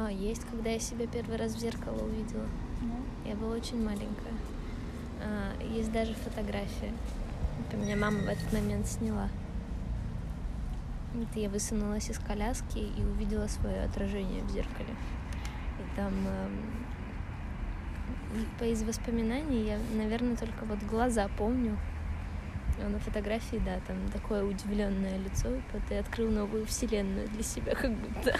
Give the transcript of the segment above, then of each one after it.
А, есть, когда я себя первый раз в зеркало увидела. Ну, Я была очень маленькая. А, есть даже фотография. Это меня мама в этот момент сняла. Это я высунулась из коляски и увидела свое отражение в зеркале. И там эм, по из воспоминаний я, наверное, только вот глаза помню. А на фотографии, да, там такое удивленное лицо. Вот ты открыл новую вселенную для себя, как будто.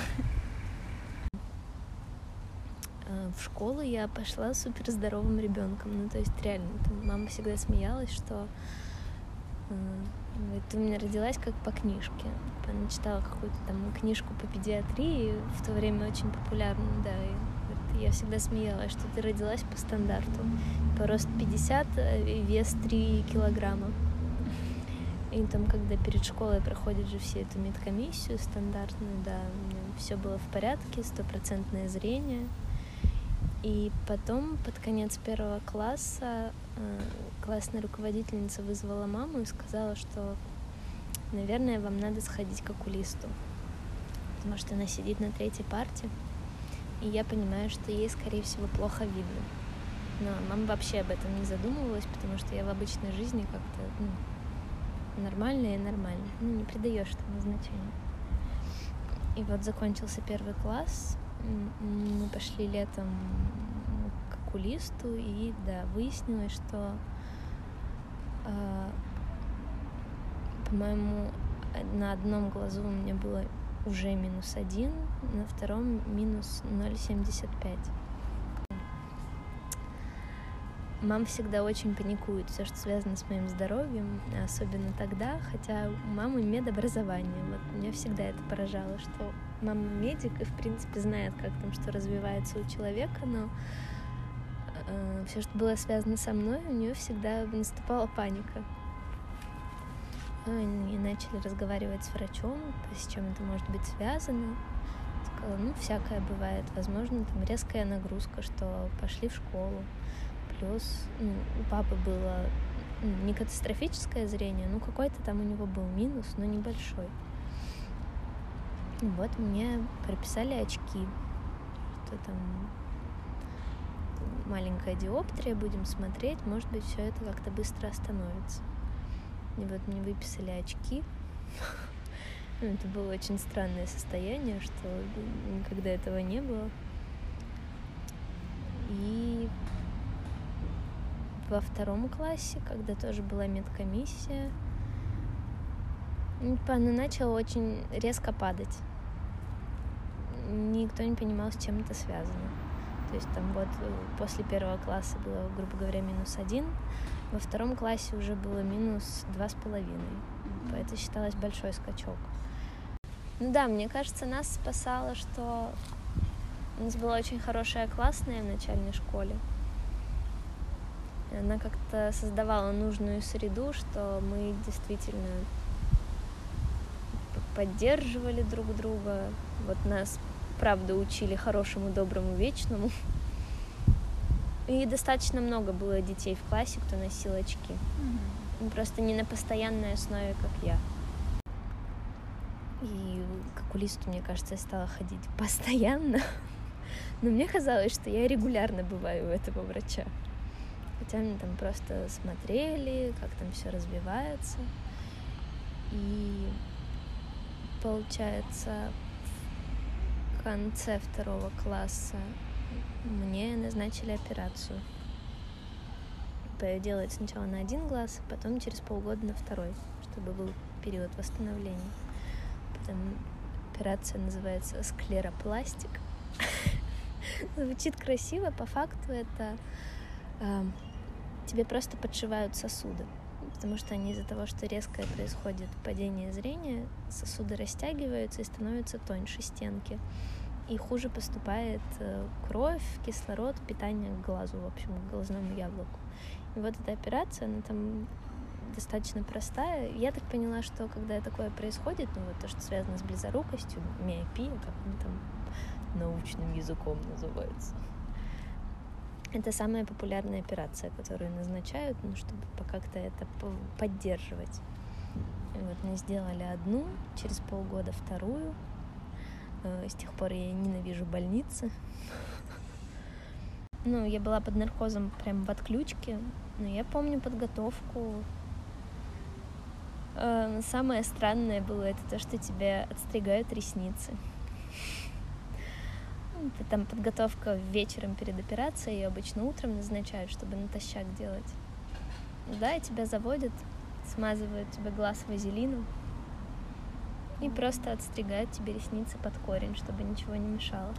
В школу я пошла супер здоровым ребенком. Ну, то есть, реально, там мама всегда смеялась, что э, ты у меня родилась как по книжке. Она читала какую-то там книжку по педиатрии, в то время очень популярную, да. И я всегда смеялась, что ты родилась по стандарту. По рост 50, э, вес 3 килограмма. И там, когда перед школой проходят же все эту медкомиссию стандартную, да, все было в порядке, стопроцентное зрение. И потом, под конец первого класса, э, классная руководительница вызвала маму и сказала, что, наверное, вам надо сходить к окулисту, потому что она сидит на третьей парте, и я понимаю, что ей, скорее всего, плохо видно. Но мама вообще об этом не задумывалась, потому что я в обычной жизни как-то ну, нормальная и нормально, ну, не придаешь этому значения. И вот закончился первый класс, мы пошли летом к окулисту, и да, выяснилось, что, а, по-моему, э, на одном глазу у меня было уже минус один, на втором минус 0,75. Мама всегда очень паникует, все, что связано с моим здоровьем, особенно тогда, хотя у мамы медобразование. Вот меня всегда это поражало, что мама медик и, в принципе, знает, как там что развивается у человека, но все, что было связано со мной, у нее всегда наступала паника. Ну, и начали разговаривать с врачом, с чем это может быть связано. Сказала, ну, всякое бывает. Возможно, там резкая нагрузка, что пошли в школу. Плюс ну, у папы было ну, не катастрофическое зрение, ну какой-то там у него был минус, но небольшой. Вот мне прописали очки, что там маленькая диоптрия, будем смотреть, может быть, все это как-то быстро остановится. И вот мне выписали очки. Ну, это было очень странное состояние, что никогда этого не было. И во втором классе, когда тоже была медкомиссия, она начала очень резко падать. Никто не понимал, с чем это связано. То есть там вот после первого класса было, грубо говоря, минус один, во втором классе уже было минус два с половиной. Это считалось большой скачок. Ну да, мне кажется, нас спасало, что у нас была очень хорошая классная в начальной школе. И она как-то создавала нужную среду, что мы действительно поддерживали друг друга. Вот нас, правда, учили хорошему, доброму, вечному. И достаточно много было детей в классе, кто носил очки. Мгм. Просто не на постоянной основе, как я. И к окулисту, мне кажется, я стала ходить постоянно. Но мне казалось, что я регулярно бываю у этого врача. Хотя мне там просто смотрели, как там все развивается. И получается, конце второго класса мне назначили операцию. Делать сначала на один глаз, потом через полгода на второй, чтобы был период восстановления. Потом операция называется склеропластик. Звучит красиво, по факту это э, тебе просто подшивают сосуды, потому что они из-за того, что резкое происходит падение зрения, сосуды растягиваются и становятся тоньше стенки. И хуже поступает э, кровь, кислород, питание к глазу, в общем, к глазному яблоку. И вот эта операция, она там достаточно простая. Я так поняла, что когда такое происходит, ну вот то, что связано с близорукостью, миопия, как он там научным языком называется, это самая популярная операция, которую назначают, ну, чтобы как-то это поддерживать. И вот мы сделали одну, через полгода вторую. Э, с тех пор я ненавижу больницы. Ну, я была под наркозом прям в отключке, но я помню подготовку. Э, самое странное было это то, что тебе отстригают ресницы. Там подготовка вечером перед операцией, и обычно утром назначают, чтобы натощак делать. Да, и тебя заводят, смазывают тебе глаз вазелином и просто отстригают тебе ресницы под корень, чтобы ничего не мешало.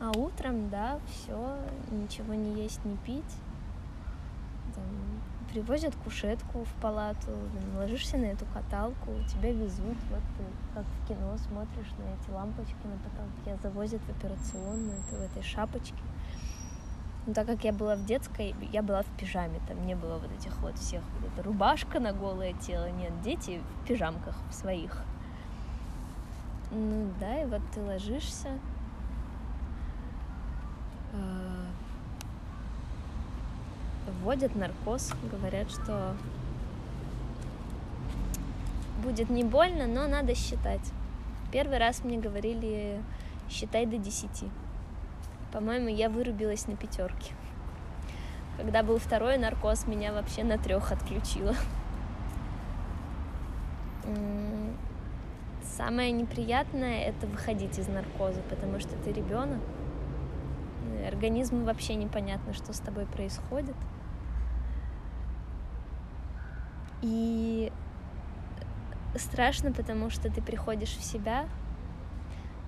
А утром, да, все, ничего не есть, не пить. Там, привозят кушетку в палату, ложишься на эту каталку, тебя везут, вот ты как в кино смотришь на эти лампочки на потолке, завозят в операционную, ты в этой шапочке. Но так как я была в детской, я была в пижаме, там не было вот этих вот всех, вот эта рубашка на голое тело, нет, дети в пижамках в своих. Ну да, и вот ты ложишься, а, вводят наркоз, говорят, что будет не больно, но надо считать. Первый раз мне говорили, считай до десяти. По-моему, я вырубилась на пятерке. Когда был второй наркоз, меня вообще на трех отключило. Самое неприятное это выходить из наркоза, потому что ты ребенок. Организму вообще непонятно, что с тобой происходит. И страшно, потому что ты приходишь в себя,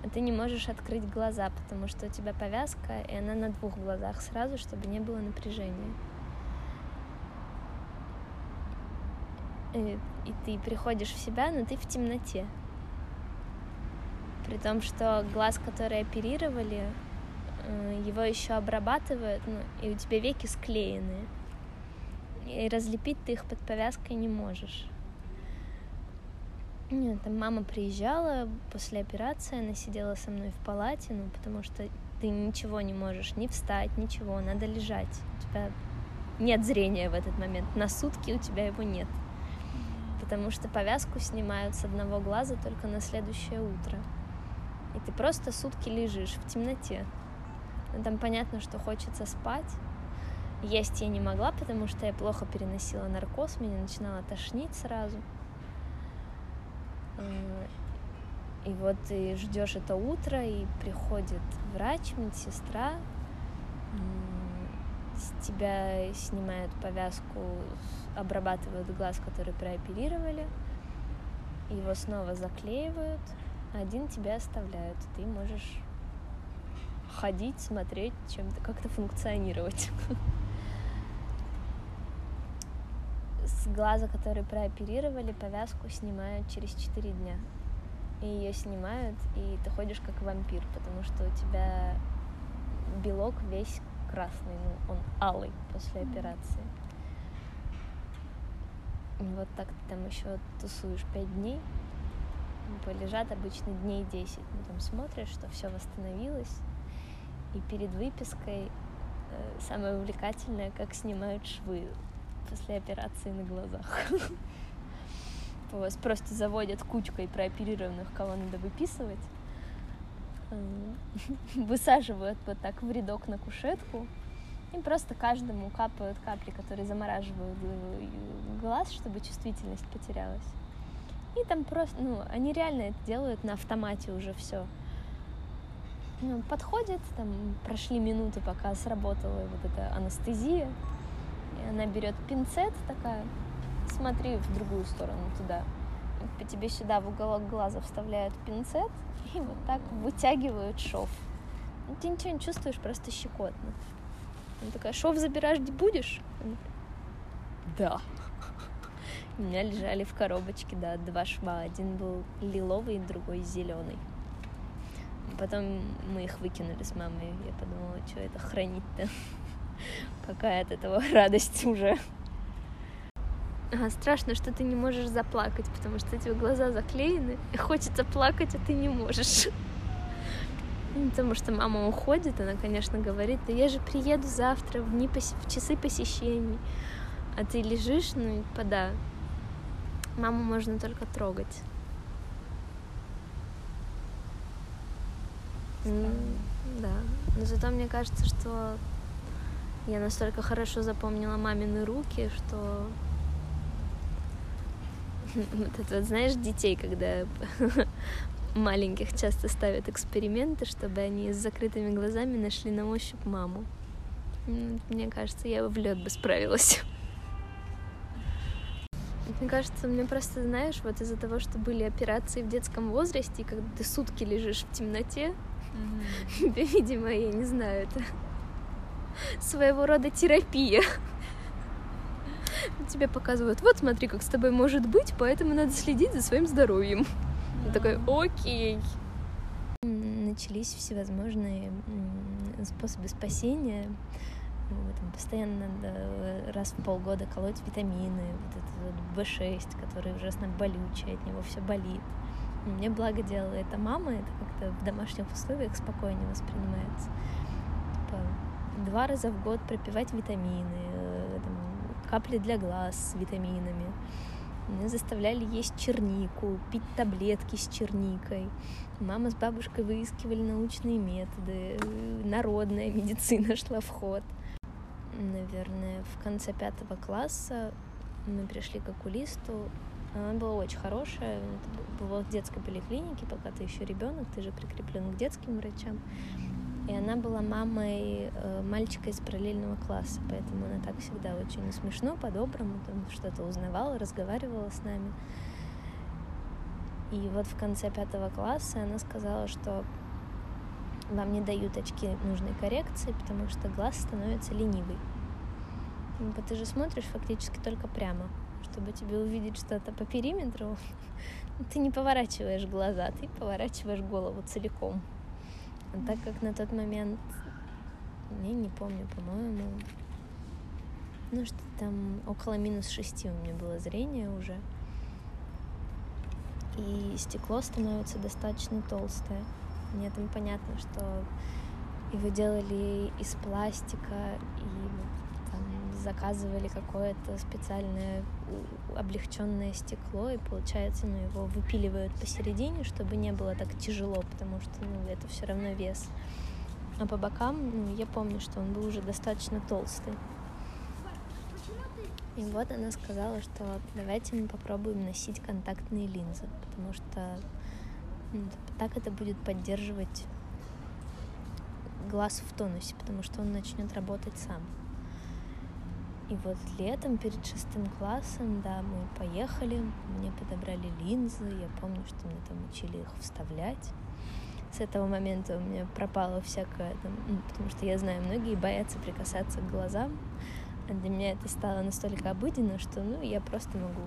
а ты не можешь открыть глаза, потому что у тебя повязка, и она на двух глазах сразу, чтобы не было напряжения. И, и ты приходишь в себя, но ты в темноте. При том, что глаз, который оперировали, э, его еще обрабатывают, ну, и у тебя веки склеенные. И разлепить ты их под повязкой не можешь. Нет, там мама приезжала после операции, она сидела со мной в палате, ну, потому что ты ничего не можешь, ни встать, ничего, надо лежать. У тебя нет зрения в этот момент, на сутки у тебя его нет. Потому что повязку снимают с одного глаза только на следующее утро. И ты просто сутки лежишь в темноте. Ну, там понятно, что хочется спать. Есть я не могла, потому что я плохо переносила наркоз, меня начинало тошнить сразу. Э, и вот ты ждешь это утро, и приходит врач, медсестра, с тебя снимают повязку, обрабатывают глаз, который прооперировали, его снова заклеивают, один тебя оставляют, ты можешь ходить, смотреть, чем-то как-то функционировать. С глаза, который прооперировали, повязку снимают через 4 дня. И ее снимают, и ты ходишь как вампир, потому что у тебя белок весь красный, ну, он алый после операции. Вот так ты там еще тусуешь 5 дней, полежат обычно дней 10. Ну, там смотришь, что все восстановилось. И перед выпиской э, самое увлекательное, как снимают швы после операции на глазах. Вас просто заводят кучкой прооперированных, кого надо выписывать. Высаживают вот так в рядок на кушетку. И просто каждому капают капли, которые замораживают глаз, чтобы чувствительность потерялась. И там просто, ну, они реально это делают на автомате уже все. Ну, подходит, там прошли минуты, пока сработала вот эта анестезия. Она берет пинцет такая, смотри в другую сторону туда. По тебе сюда в уголок глаза вставляют пинцет и вот так вытягивают шов. Ну, ты ничего не чувствуешь, просто щекотно. Она такая, шов забирать будешь? Да. У меня лежали в коробочке, да, два шва. Один был лиловый, другой зеленый. Потом мы их выкинули с мамой. Я подумала, что это хранить-то? Какая от этого радость уже. А, страшно, что ты не можешь заплакать, потому что эти глаза заклеены, и хочется плакать, а ты не можешь. Ну, потому что мама уходит, она, конечно, говорит, да я же приеду завтра в, дни пос... в часы посещений. А ты лежишь, ну и пода, маму можно только трогать. Да. Но зато мне кажется, что я настолько хорошо запомнила мамины руки, что вот это, вот, знаешь, детей, когда маленьких часто ставят эксперименты, чтобы они с закрытыми глазами нашли на ощупь маму. Мне кажется, я в лед бы справилась. Мне кажется, мне просто, знаешь, вот из-за того, что были операции в детском возрасте, и когда ты сутки лежишь в темноте, mm-hmm. видимо, я не знаю, это своего рода терапия. Тебе показывают, вот смотри, как с тобой может быть, поэтому надо следить за своим здоровьем. Я такой, окей. Начались всевозможные способы спасения. Вот, там постоянно надо э, раз в полгода колоть витамины, вот этот вот B6, который ужасно болючий, от него все болит. Мне благо делала это мама, это как-то в домашних условиях спокойнее воспринимается. Типа, два раза в год пропивать витамины, э, там, капли для глаз с витаминами. Меня заставляли есть чернику, пить таблетки с черникой. Мама с бабушкой выискивали научные методы, народная медицина шла в ход. Наверное, в конце пятого класса мы пришли к окулисту. Она была очень хорошая. Это было в детской поликлинике, пока ты еще ребенок, ты же прикреплен к детским врачам. И она была мамой э, мальчика из параллельного класса, поэтому она так всегда очень смешно, по-доброму, там что-то узнавала, разговаривала с нами. И вот в конце пятого класса она сказала, что вам не дают очки нужной коррекции, потому что глаз становится ленивый. Ну, ты же смотришь фактически только прямо. Чтобы тебе увидеть что-то по периметру, ты не поворачиваешь глаза, ты поворачиваешь голову целиком. Так как на тот момент, я не помню, по-моему, ну что там около минус шести у меня было зрение уже. И стекло становится достаточно толстое. Мне там понятно, что его делали из пластика и заказывали какое-то специальное облегченное стекло, и получается, ну, его выпиливают посередине, чтобы не было так тяжело, потому что, ну, это все равно вес. А по бокам, ну, я помню, что он был уже достаточно толстый. И вот она сказала, что давайте мы попробуем носить контактные линзы, потому что ну, так это будет поддерживать глаз в тонусе, потому что он начнет работать сам. И вот летом перед шестым классом, да, мы поехали, мне подобрали линзы, я помню, что мне там учили их вставлять. С этого момента у меня пропало всякое, там, ну, потому что я знаю, многие боятся прикасаться к глазам, а для меня это стало настолько обыденно, что, ну, я просто могу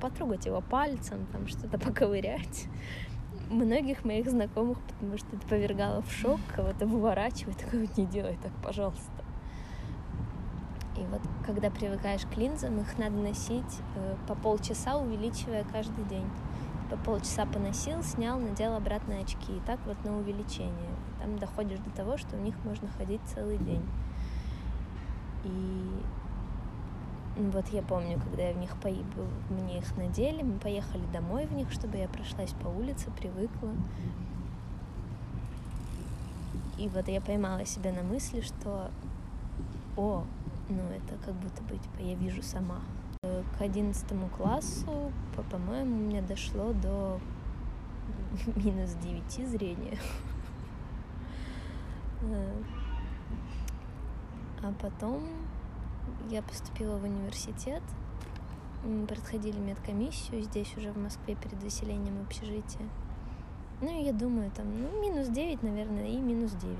потрогать его пальцем, там что-то поковырять. Многих моих знакомых, потому что это повергало в шок, кого-то выворачивает, такое не делай так, пожалуйста. И вот когда привыкаешь к линзам, их надо носить э, по полчаса, увеличивая каждый день. По полчаса поносил, снял, надел обратно очки. И так вот на увеличение. Там доходишь до того, что в них можно ходить целый день. И вот я помню, когда я в них по... мне их надели, мы поехали домой в них, чтобы я прошлась по улице, привыкла. И вот я поймала себя на мысли, что о, ну, это как будто бы, типа, я вижу сама. К одиннадцатому классу, по-моему, у меня дошло до минус девяти зрения. А потом я поступила в университет, мы проходили медкомиссию здесь уже в Москве перед заселением общежития. Ну, и я думаю, там, ну, минус 9, наверное, и минус 9.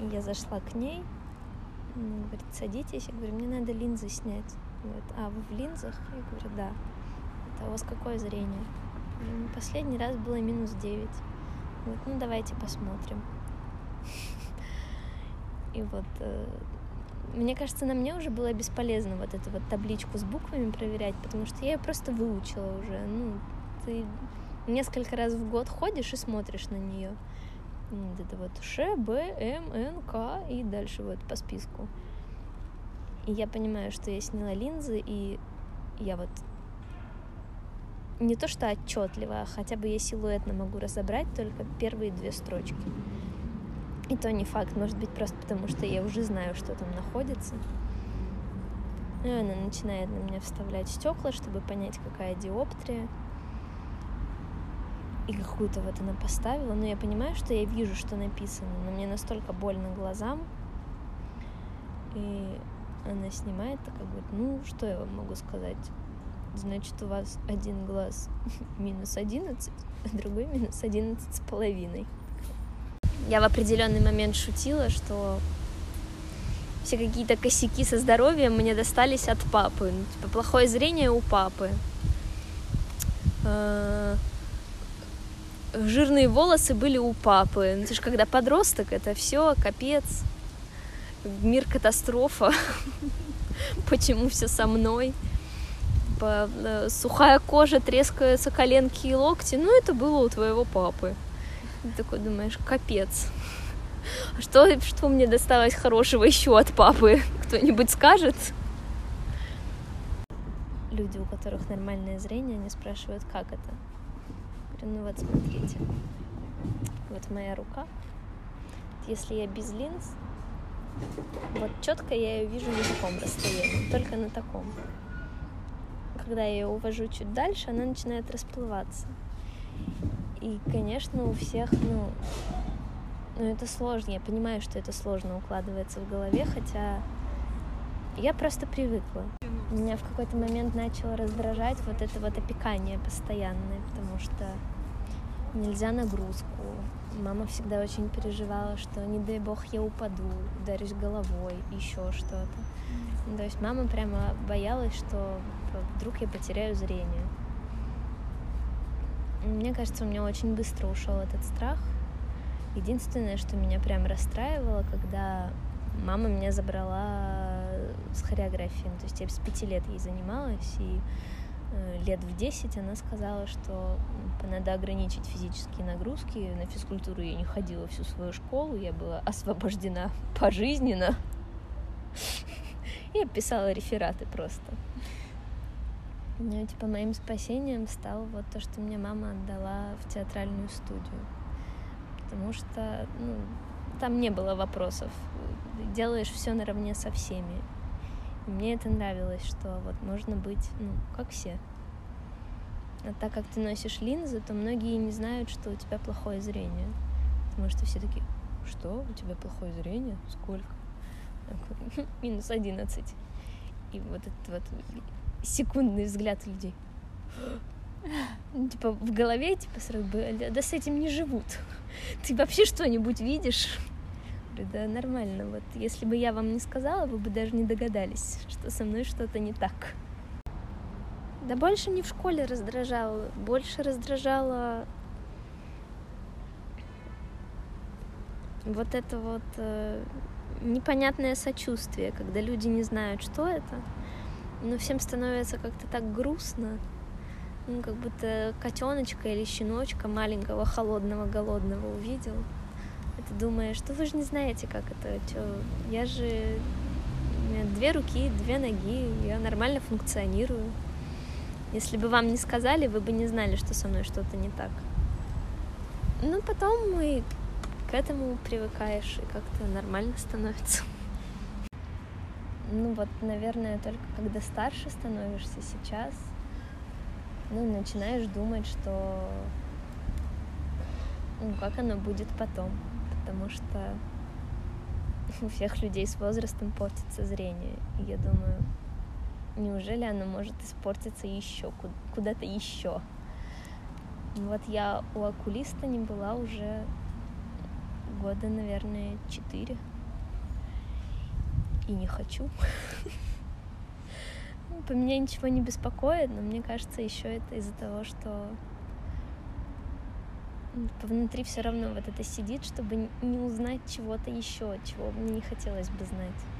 И я зашла к ней, она говорит, садитесь. Я говорю, мне надо линзы снять. Говорит, а вы в линзах? Я говорю, да. Это у вас какое зрение? Говорю, последний раз было минус 9. Говорит, ну давайте посмотрим. И вот э, мне кажется, на мне уже было бесполезно вот эту вот табличку с буквами проверять, потому что я ее просто выучила уже. Ну, ты несколько раз в год ходишь и смотришь на нее вот это вот Ш, Б, М, Н, К и дальше вот по списку. И я понимаю, что я сняла линзы, и я вот не то что отчетливо, а хотя бы я силуэтно могу разобрать только первые две строчки. И то не факт, может быть, просто потому что я уже знаю, что там находится. И она начинает на меня вставлять стекла, чтобы понять, какая диоптрия. И какую-то вот она поставила. Но я понимаю, что я вижу, что написано, но мне настолько больно глазам. И она снимает, такая говорит, ну, что я вам могу сказать? Значит, у вас один глаз минус 11, а другой минус 11 с половиной. Я в определенный момент шутила, что все какие-то косяки со здоровьем мне достались от папы. Ну, типа, плохое зрение у папы. Жирные волосы были у папы. Ну, ты же когда подросток, это все капец. Мир катастрофа. Почему все со мной? Э, сухая кожа, трескаются коленки и локти. Ну, это было у твоего папы. Ты такой думаешь, капец. А что, что мне досталось хорошего еще от папы? Кто-нибудь скажет? Люди, у которых нормальное зрение, они спрашивают, как это. Ну вот смотрите, вот моя рука. Если я без линз, вот четко я ее вижу на таком расстоянии, только на таком. Когда я ее увожу чуть дальше, она начинает расплываться. И, конечно, у всех, ну, ну, это сложно. Я понимаю, что это сложно укладывается в голове, хотя я просто привыкла. Меня в какой-то момент начало раздражать вот это вот опекание постоянное, потому что нельзя нагрузку. Мама всегда очень переживала, что не дай бог я упаду, ударюсь головой, еще что-то. То есть мама прямо боялась, что вдруг я потеряю зрение. Мне кажется, у меня очень быстро ушел этот страх, Единственное, что меня прям расстраивало, когда мама меня забрала с хореографией. То есть я с пяти лет ей занималась, и лет в десять она сказала, что надо ограничить физические нагрузки. На физкультуру я не ходила всю свою школу, я была освобождена пожизненно. Я писала рефераты просто. Ну, типа, моим спасением стало вот то, что мне мама отдала в театральную студию потому что ну, там не было вопросов. Делаешь все наравне со всеми. Мне это нравилось, что вот можно быть, ну, как все. А так как ты носишь линзы, то многие не знают, что у тебя плохое зрение. Потому что все такие, что, у тебя плохое зрение? Сколько? Минус одиннадцать. И вот этот вот секундный взгляд людей. Ну, типа в голове, типа сразу, да с этим не живут. Ты вообще что-нибудь видишь? Говорю, да нормально, вот если бы я вам не сказала, вы бы даже не догадались, что со мной что-то не так. Да больше не в школе раздражало, больше раздражало вот это вот э, непонятное сочувствие, когда люди не знают, что это, но всем становится как-то так грустно, ну, как будто котеночка или щеночка маленького, холодного, голодного увидел. Ты думаешь, что вы же не знаете, как это, что я же две руки, две ноги, я нормально функционирую. Если бы вам не сказали, вы бы не знали, что со мной что-то не так. Ну, потом мы к этому привыкаешь, и как-то нормально становится. Ну вот, наверное, только когда старше становишься сейчас, ну, начинаешь думать, что ну, как оно будет потом, потому что у всех людей с возрастом портится зрение. И я думаю, неужели оно может испортиться еще куда-то еще? Вот я у окулиста не была уже года, наверное, четыре. И не хочу. по меня ничего не беспокоит, но мне кажется, еще это из-за того, что внутри все равно вот это сидит, чтобы не узнать чего-то еще, чего мне не хотелось бы знать.